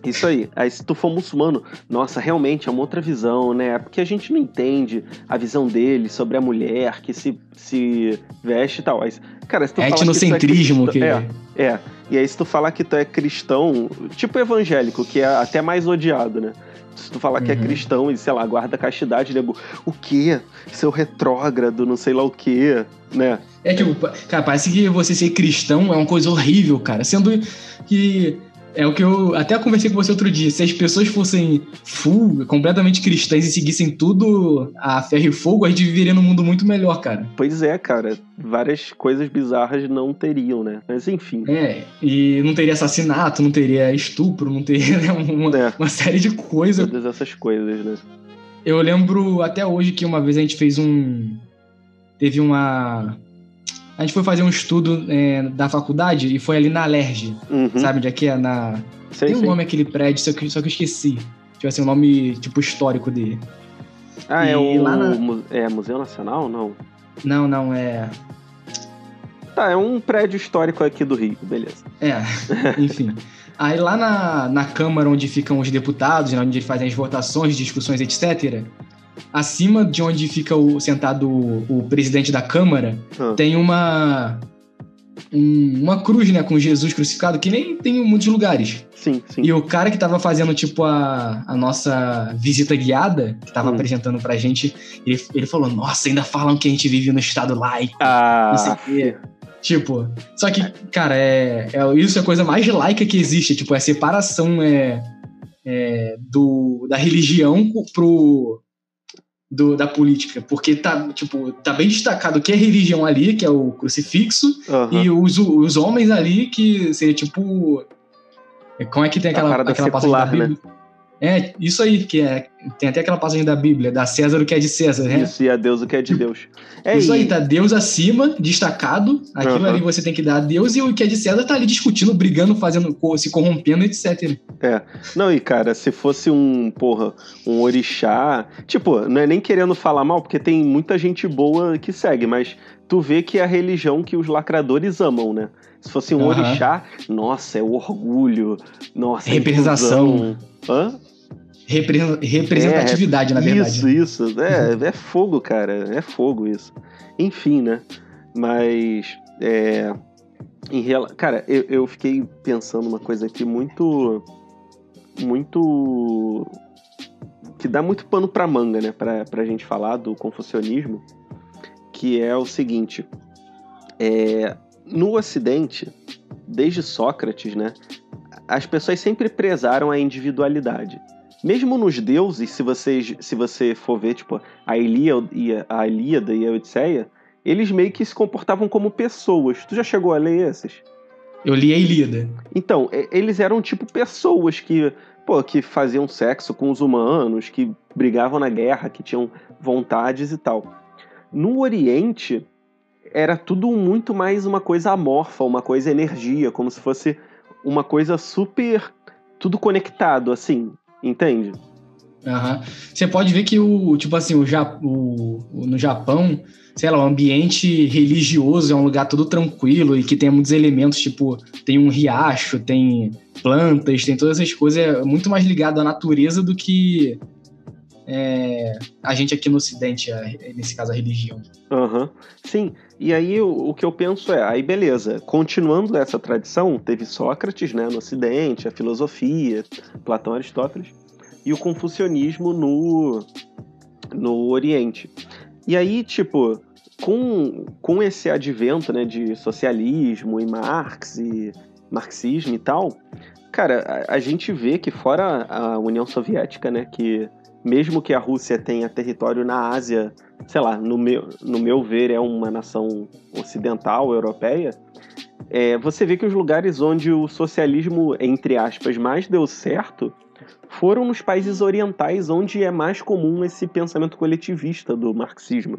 Isso aí. Aí se tu for muçulmano, nossa, realmente é uma outra visão, né? Porque a gente não entende a visão dele sobre a mulher que se, se veste e tal. Aí, cara, se tu é etnocentrismo que, é, que... é, é. E aí se tu falar que tu é cristão, tipo evangélico, que é até mais odiado, né? Se tu falar uhum. que é uhum. cristão e, sei lá, guarda castidade, nego, o quê? Seu retrógrado, não sei lá o quê, né? É tipo, cara, parece que você ser cristão é uma coisa horrível, cara. Sendo que é o que eu até conversei com você outro dia. Se as pessoas fossem full, completamente cristãs e seguissem tudo a ferro e fogo, a gente viveria num mundo muito melhor, cara. Pois é, cara. Várias coisas bizarras não teriam, né? Mas enfim. É, e não teria assassinato, não teria estupro, não teria né, uma, é. uma série de coisas. Todas essas coisas, né? Eu lembro até hoje que uma vez a gente fez um. Teve uma a gente foi fazer um estudo é, da faculdade e foi ali na Alerj, uhum. sabe onde é que é? Na... Sei, Tem um sei. nome aquele prédio, só que, só que eu esqueci. Tipo assim, o um nome, tipo, histórico dele. Ah, é e é o lá na... é, Museu Nacional, não? Não, não, é... Tá, é um prédio histórico aqui do Rio, beleza. É, *laughs* enfim. Aí lá na, na Câmara onde ficam os deputados, né, onde fazem as votações, discussões, etc., acima de onde fica o, sentado o, o presidente da Câmara, ah. tem uma. um, uma cruz, né, com Jesus crucificado, que nem tem em muitos lugares. Sim, sim. E o cara que tava fazendo, tipo, a, a nossa visita guiada, que tava hum. apresentando pra gente, ele, ele falou: Nossa, ainda falam que a gente vive no estado laico. Ah. Não sei o quê. Tipo, só que, cara, é, é, isso é a coisa mais laica que existe. Tipo, é a separação é, é, do, da religião pro, do, da política, porque tá, tipo, tá bem destacado que é religião ali, que é o crucifixo, uhum. e os, os homens ali, que seria tipo. Como é que tem aquela, aquela passagem da Bíblia? Né? É, isso aí, que é. Tem até aquela passagem da Bíblia, da César o que é de César, né? Isso, e a Deus o que é de Deus. É isso aí, tá Deus acima, destacado. Aquilo uhum. ali você tem que dar a Deus, e o que é de César tá ali discutindo, brigando, fazendo, se corrompendo, etc. É. Não, e cara, se fosse um, porra, um orixá. Tipo, não é nem querendo falar mal, porque tem muita gente boa que segue, mas tu vê que é a religião que os lacradores amam, né? Se fosse um uhum. orixá, nossa, é o orgulho, nossa, é representação. Hã? Representatividade, é, na verdade. Isso, isso. É, é fogo, cara. É fogo isso. Enfim, né? Mas. É, em real... Cara, eu, eu fiquei pensando uma coisa aqui muito. Muito. Que dá muito pano pra manga, né? Pra, pra gente falar do confucionismo. Que é o seguinte. É, no Ocidente, desde Sócrates, né? As pessoas sempre prezaram a individualidade mesmo nos deuses, se você, se você for ver, tipo, a Ilíada e a, a Ilíada e a Odisseia, eles meio que se comportavam como pessoas. Tu já chegou a ler esses? Eu li a Ilíada. Então, eles eram tipo pessoas que, pô, que faziam sexo com os humanos, que brigavam na guerra, que tinham vontades e tal. No Oriente, era tudo muito mais uma coisa amorfa, uma coisa energia, como se fosse uma coisa super tudo conectado, assim. Entende? Uhum. Você pode ver que o, tipo assim, o, o, o, no Japão, sei lá, o ambiente religioso é um lugar todo tranquilo e que tem muitos elementos, tipo, tem um riacho, tem plantas, tem todas essas coisas, é muito mais ligado à natureza do que é, a gente aqui no Ocidente, nesse caso a religião. Uhum. Sim, e aí o, o, que eu penso é, aí beleza, continuando essa tradição, teve Sócrates né, no Ocidente, a filosofia, Platão, Aristóteles, e o confucionismo no, no Oriente. E aí, tipo, com, com esse advento né, de socialismo e Marx e marxismo e tal, cara, a, a gente vê que fora a União Soviética, né, que mesmo que a Rússia tenha território na Ásia, sei lá, no meu, no meu ver é uma nação ocidental, europeia, é, você vê que os lugares onde o socialismo, entre aspas, mais deu certo foram nos países orientais, onde é mais comum esse pensamento coletivista do marxismo.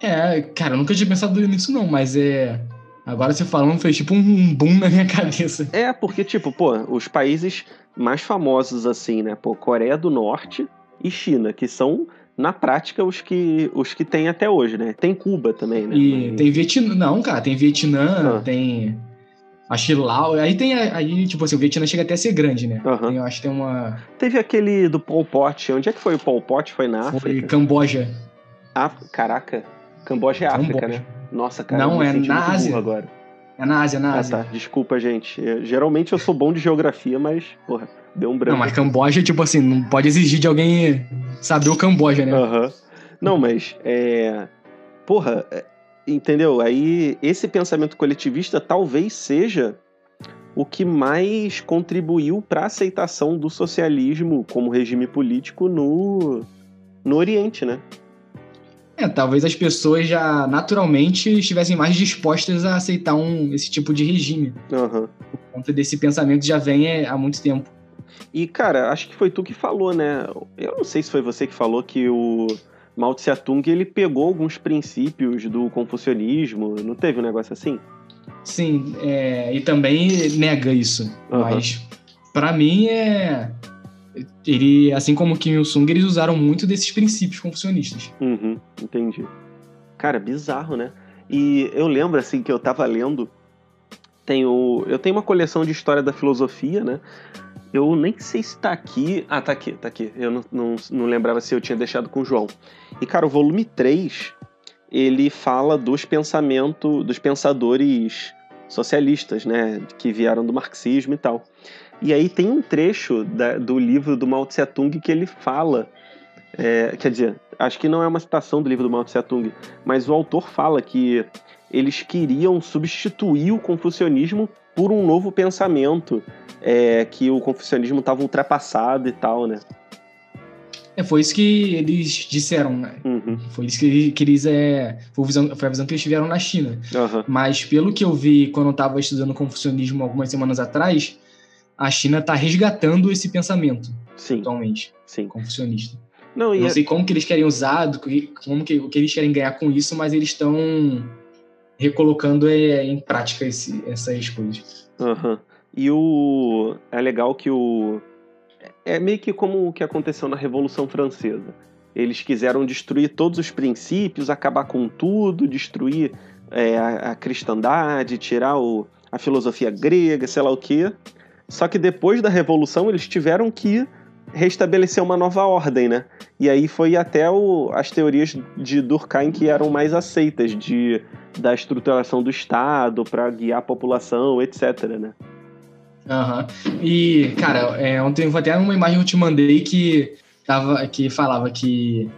É, cara, eu nunca tinha pensado nisso não, mas é... Agora você falando fez tipo um boom na minha *laughs* cabeça. É, porque, tipo, pô, os países mais famosos, assim, né? Pô, Coreia do Norte e China, que são, na prática, os que, os que tem até hoje, né? Tem Cuba também, né? E tem Vietnã. Não, cara, tem Vietnã, ah. tem. Acho que. Aí tem. Aí, tipo assim, o Vietnã chega até a ser grande, né? Uhum. Tem, eu acho que tem uma. Teve aquele do Pol Pot. Onde é que foi o Pol Pot? Foi na África? Foi Camboja. Ah, caraca. Camboja é Camboja. África, né? Nossa, cara. Não, é na Ásia. Agora. É na Ásia, na ah, Ásia. tá. Desculpa, gente. Eu, geralmente eu sou bom de geografia, mas, porra, deu um branco. Não, mas Camboja, tipo assim, não pode exigir de alguém saber o Camboja, né? Aham. Uhum. Não, mas, é... Porra, é, entendeu? Aí, esse pensamento coletivista talvez seja o que mais contribuiu para a aceitação do socialismo como regime político no, no Oriente, né? É, talvez as pessoas já naturalmente estivessem mais dispostas a aceitar um, esse tipo de regime. Uhum. Por conta desse pensamento já vem é, há muito tempo. E, cara, acho que foi tu que falou, né? Eu não sei se foi você que falou que o Mao Tse Tung ele pegou alguns princípios do confucionismo. Não teve um negócio assim? Sim, é, e também nega isso. Uhum. Mas, para mim, é ele, assim como Kim Il-sung, eles usaram muito desses princípios confucionistas. Uhum, entendi. Cara, bizarro, né? E eu lembro, assim, que eu tava lendo. Tenho, eu tenho uma coleção de história da filosofia, né? Eu nem sei se tá aqui. Ah, tá aqui, tá aqui. Eu não, não, não lembrava se eu tinha deixado com o João. E, cara, o volume 3, ele fala dos pensamentos, dos pensadores socialistas, né, que vieram do marxismo e tal. E aí tem um trecho da, do livro do Mao Tse Tung que ele fala, é, quer dizer, acho que não é uma citação do livro do Mao Tse Tung, mas o autor fala que eles queriam substituir o confucionismo por um novo pensamento, é, que o confucionismo estava ultrapassado e tal, né? É, foi isso que eles disseram, né? Uhum. Foi isso que, que eles. É, foi, a visão, foi a visão que eles tiveram na China. Uhum. Mas pelo que eu vi quando eu estava estudando confucionismo algumas semanas atrás, a China está resgatando esse pensamento Sim. atualmente. Sim. Confucionista. Não, não é... sei como que eles querem usar, como que, o que eles querem ganhar com isso, mas eles estão recolocando é, em prática esse, essas coisas. Uhum. E o é legal que o é meio que como o que aconteceu na Revolução Francesa. Eles quiseram destruir todos os princípios, acabar com tudo, destruir é, a, a, cristandade, tirar o, a filosofia grega, sei lá o quê. Só que depois da Revolução eles tiveram que restabelecer uma nova ordem, né? E aí foi até o, as teorias de Durkheim que eram mais aceitas, de, da estruturação do Estado para guiar a população, etc, né? Uhum. E, cara, é, ontem foi até uma imagem que eu te mandei que, tava, que falava que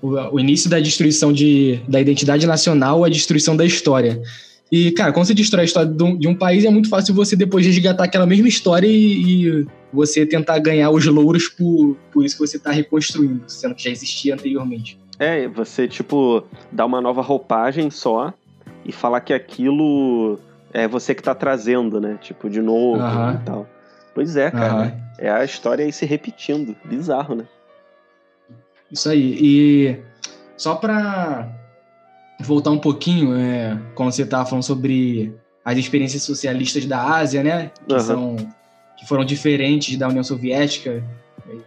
o, o início da destruição de, da identidade nacional é a destruição da história. E, cara, quando você destrói a história de um país, é muito fácil você depois resgatar aquela mesma história e, e você tentar ganhar os louros por, por isso que você está reconstruindo, sendo que já existia anteriormente. É, você, tipo, dá uma nova roupagem só e falar que aquilo é você que tá trazendo, né? Tipo, de novo uhum. e tal. Pois é, cara. Uhum. É a história aí se repetindo. Bizarro, né? Isso aí. E só pra voltar um pouquinho, é, quando você tava falando sobre as experiências socialistas da Ásia, né? Que, uhum. são, que foram diferentes da União Soviética,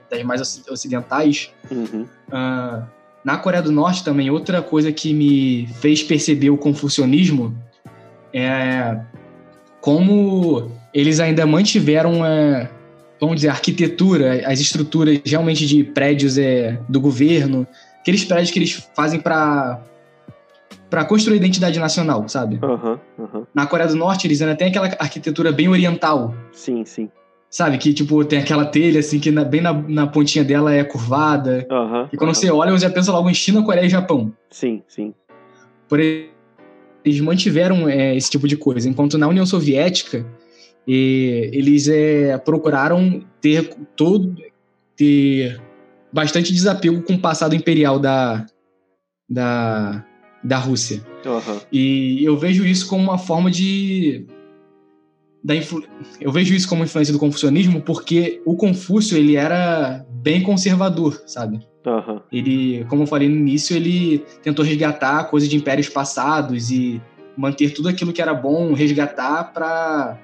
das mais ocidentais. Uhum. Uh, na Coreia do Norte também, outra coisa que me fez perceber o confucionismo é como eles ainda mantiveram, é, vamos dizer, a arquitetura, as estruturas realmente de prédios é, do governo, aqueles prédios que eles fazem para para construir identidade nacional, sabe? Uhum, uhum. Na Coreia do Norte, eles ainda têm aquela arquitetura bem oriental. Sim, sim. Sabe? Que, tipo, tem aquela telha, assim, que na, bem na, na, pontinha dela é curvada. Uhum, e quando você olha, você já pensa logo em China, Coreia e Japão. Sim, sim. Por eles mantiveram é, esse tipo de coisa, enquanto na União Soviética e, eles é, procuraram ter todo ter bastante desapego com o passado imperial da da, da Rússia. Uhum. E eu vejo isso como uma forma de da influ... eu vejo isso como influência do confucionismo porque o Confúcio ele era bem conservador, sabe? Uhum. Ele, como eu falei no início, ele tentou resgatar coisas de impérios passados e manter tudo aquilo que era bom, resgatar para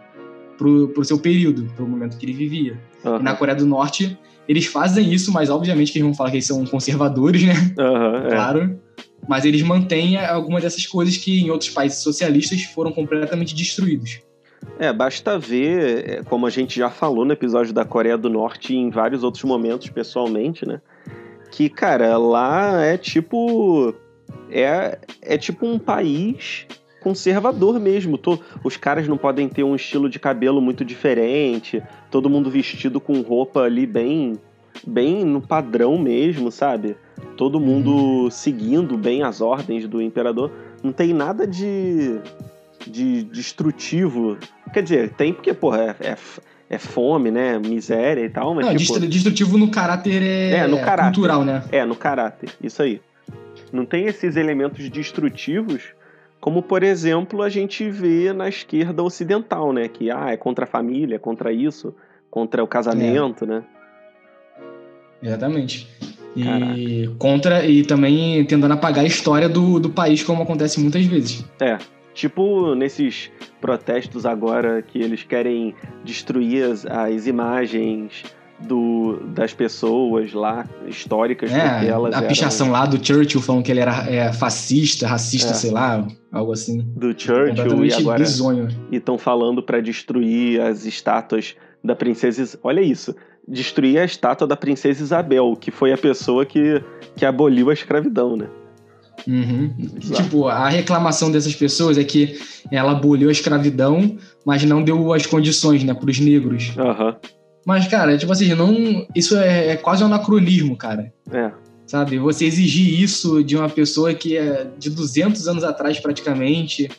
pro, pro seu período, pro momento que ele vivia. Uhum. na Coreia do Norte, eles fazem isso, mas obviamente que eles vão falar que eles são conservadores, né? Uhum, claro. É. Mas eles mantêm algumas dessas coisas que em outros países socialistas foram completamente destruídos. É, basta ver, é, como a gente já falou no episódio da Coreia do Norte e em vários outros momentos pessoalmente, né? Que, cara, lá é tipo. É, é tipo um país conservador mesmo. Tô, os caras não podem ter um estilo de cabelo muito diferente, todo mundo vestido com roupa ali bem bem no padrão mesmo, sabe? Todo mundo uhum. seguindo bem as ordens do imperador. Não tem nada de de destrutivo. Quer dizer, tem porque, porra, é, é, é fome, né? Miséria e tal, mas. Não, tipo, destrutivo no caráter é, é no caráter, cultural, né? É, no caráter, isso aí. Não tem esses elementos destrutivos, como, por exemplo, a gente vê na esquerda ocidental, né? Que ah, é contra a família, é contra isso, contra o casamento, é. né? Exatamente. E Caraca. contra e também tentando apagar a história do, do país, como acontece muitas vezes. É, Tipo nesses protestos agora que eles querem destruir as, as imagens do, das pessoas lá, históricas, é, A eram... pichação lá do Churchill falando que ele era é, fascista, racista, é. sei lá, algo assim. Do Churchill e agora... Bizonho. E estão falando para destruir as estátuas da princesa... Olha isso, destruir a estátua da princesa Isabel, que foi a pessoa que, que aboliu a escravidão, né? Uhum. Tipo, a reclamação dessas pessoas é que ela aboliu a escravidão, mas não deu as condições, né, para os negros. Uhum. Mas, cara, tipo assim, não, isso é, é quase um anacronismo, cara. É. Sabe? Você exigir isso de uma pessoa que é de 200 anos atrás, praticamente.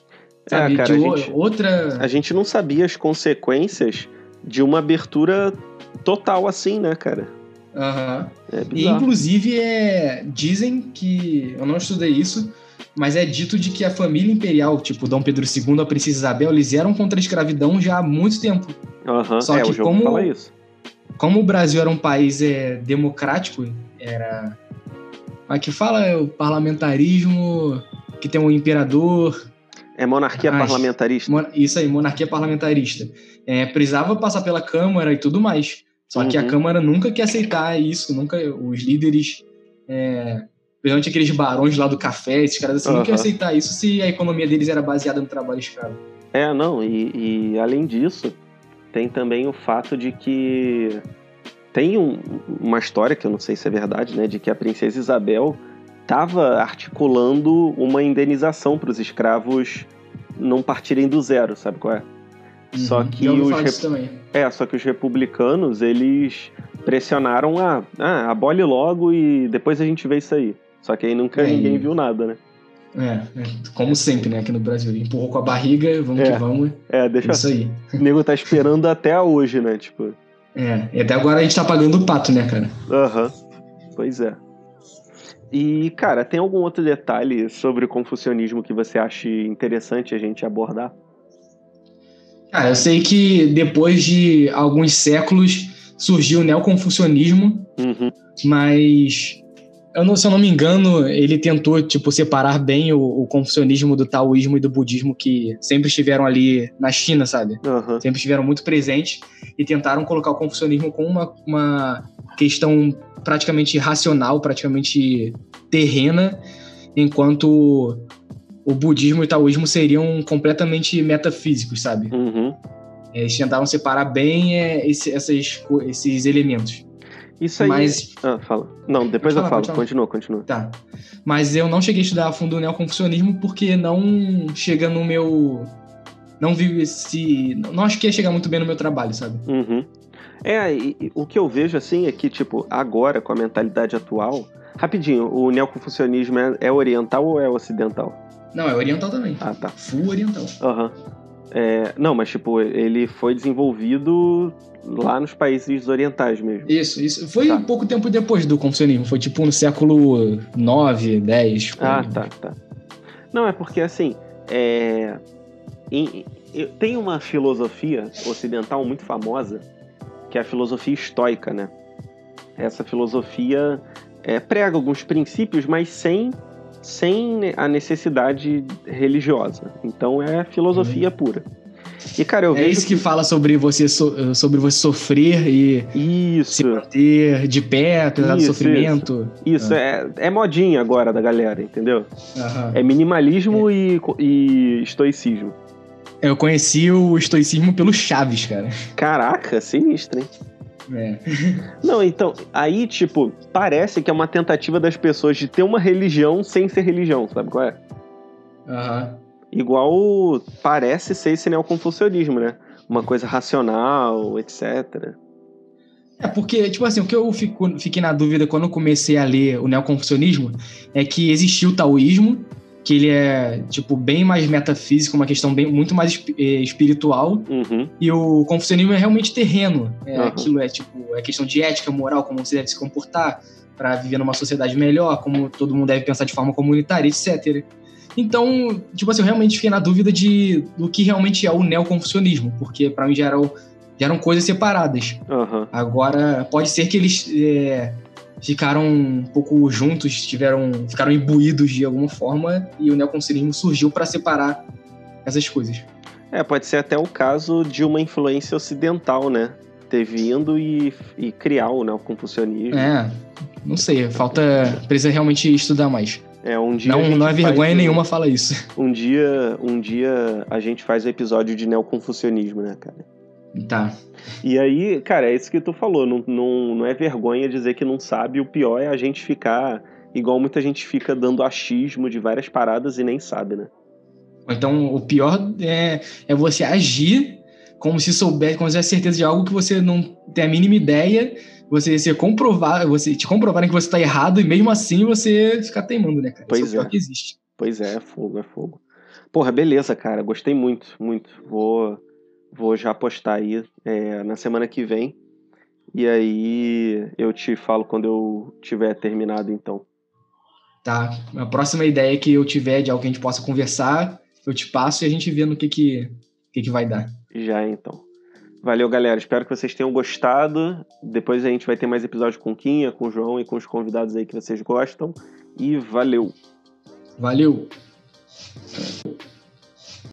É, Sabe? cara, de a gente- outra. A gente não sabia as consequências de uma abertura total assim, né, cara? Aham. É E, inclusive, é, dizem que. Eu não estudei isso, mas é dito de que a família imperial, tipo Dom Pedro II, a princesa Isabel, eles eram contra a escravidão já há muito tempo. Aham, só é, que como- fala isso. Como o Brasil era um país é, democrático, era. Aqui fala é o parlamentarismo, que tem um imperador, É monarquia Ai. parlamentarista. Mon- Isso aí, monarquia parlamentarista. É, precisava passar pela Câmara e tudo mais. Só que a Uhum. Câmara nunca quer aceitar isso, nunca. Os líderes, é, principalmente aqueles barões lá do café, esses caras assim, não Aham. querem aceitar isso se a economia deles era baseada no trabalho escravo. É, não, e, e além disso, tem também o fato de que tem um- uma história que eu não sei se é verdade, né, de que a princesa Isabel estava articulando uma indenização para os escravos não partirem do zero, sabe qual é? Só Uhum. que os rep- também. É, só que os republicanos, eles pressionaram a, ah, abole logo e depois a gente vê isso aí. Só que aí nunca É, ninguém viu nada, né? É, é, como sempre, né, aqui no Brasil. Empurrou com a barriga, vamos É. que vamos. É, deixa. Isso aí. *laughs* O nego tá esperando até hoje, né? Tipo. É, e até agora a gente tá pagando o pato, né, cara? Aham. Pois é. E, cara, tem algum outro detalhe sobre o confucionismo que você acha interessante a gente abordar? Cara, eu sei que depois de alguns séculos surgiu o neoconfucionismo, Uhum. mas eu não, se eu não me engano, ele tentou tipo separar bem o, o confucionismo do taoísmo e do budismo que sempre estiveram ali na China, sabe? Aham. Sempre estiveram muito presentes e tentaram colocar o confucionismo como uma, uma questão praticamente racional, praticamente terrena, enquanto o budismo e o taoísmo seriam completamente metafísicos, sabe? Uhum. Eles tentaram separar bem é, esse- essas, esses elementos. Isso aí. Mas, Ah, fala. Não, depois Pode eu falar, falo. falar. Continua, continua. tá. Mas eu não cheguei a estudar a fundo o neoconfucionismo porque não chega no meu. Não vi esse. Não acho que ia chegar muito bem no meu trabalho, sabe? Uhum. É, e- e o que eu vejo assim é que, tipo, agora, com a mentalidade atual. Rapidinho, o neoconfucionismo é, é oriental ou é ocidental? Não, é oriental também. Ah, tá. Full oriental. Aham. É, não, mas, tipo, ele foi desenvolvido lá nos países orientais mesmo. Isso, isso. Foi Tá. um pouco tempo depois do confucionismo. Foi tipo no século 9, 10. por Ah, tá, tá. Não, é porque assim, é... tem uma filosofia ocidental muito famosa, que é a filosofia estoica, né? Essa filosofia é, prega alguns princípios, mas sem, sem a necessidade religiosa. Então é filosofia pura. E, cara, eu É vejo isso que fala sobre você, so- sobre você sofrer e se Isso, manter de pé, apesar do Isso, sofrimento. isso. É, é modinha agora da galera, entendeu? Aham. É minimalismo E, e estoicismo. Eu conheci o estoicismo pelo Chaves, cara. Caraca, sinistro, hein? É. *laughs* Não, então, aí, tipo, parece que é uma tentativa das pessoas de ter uma religião sem ser religião, sabe qual é? Aham. Igual parece ser esse neoconfucionismo, né? Uma coisa racional, etc. É porque, tipo assim, o que eu fico, fiquei na dúvida quando eu comecei a ler o neoconfucionismo é que existiu o taoísmo, que ele é, tipo, bem mais metafísico, uma questão bem, muito mais eh, espiritual, Uhum, e o confucionismo é realmente terreno. É, Aham. Aquilo é, tipo, é questão de ética, moral, como você deve se comportar para viver numa sociedade melhor, como todo mundo deve pensar de forma comunitária, etc. Então, tipo assim, eu realmente fiquei na dúvida de, do que realmente é o neoconfucionismo, porque para mim já eram, já eram coisas separadas. aham. Agora, pode ser que eles é, ficaram um pouco juntos, tiveram, ficaram imbuídos de alguma forma e o neoconfucionismo surgiu para separar essas coisas. É, pode ser até o caso de uma influência ocidental, né? Ter vindo e, e criar o neoconfucionismo. É, não sei, falta. Precisa realmente estudar mais. É, um dia Não, não é vergonha faz nenhuma falar isso. Um dia, um dia a gente faz o episódio de neoconfucionismo, né, cara? Tá. E aí, cara, é isso que tu falou. Não, não, não é vergonha dizer que não sabe. O pior é a gente ficar igual muita gente fica dando achismo de várias paradas e nem sabe, né? Então, o pior é, é você agir como se soubesse, como se tivesse certeza de algo que você não tem a mínima ideia, você se comprovar, você te comprovarem que você está errado e mesmo assim você ficar teimando, né, cara? Pois Isso é. é. que existe. Pois é, é fogo, é fogo. Porra, beleza, cara. Gostei muito, muito. Vou, vou já postar aí é, na semana que vem. E aí eu te falo quando eu tiver terminado, então. Tá. A próxima ideia que eu tiver de algo que a gente possa conversar, eu te passo e a gente vê no que que, que, que vai dar. Já então. Valeu, galera. Espero que vocês tenham gostado. Depois a gente vai ter mais episódios com Quinha, com o João e com os convidados aí que vocês gostam. E valeu. Valeu.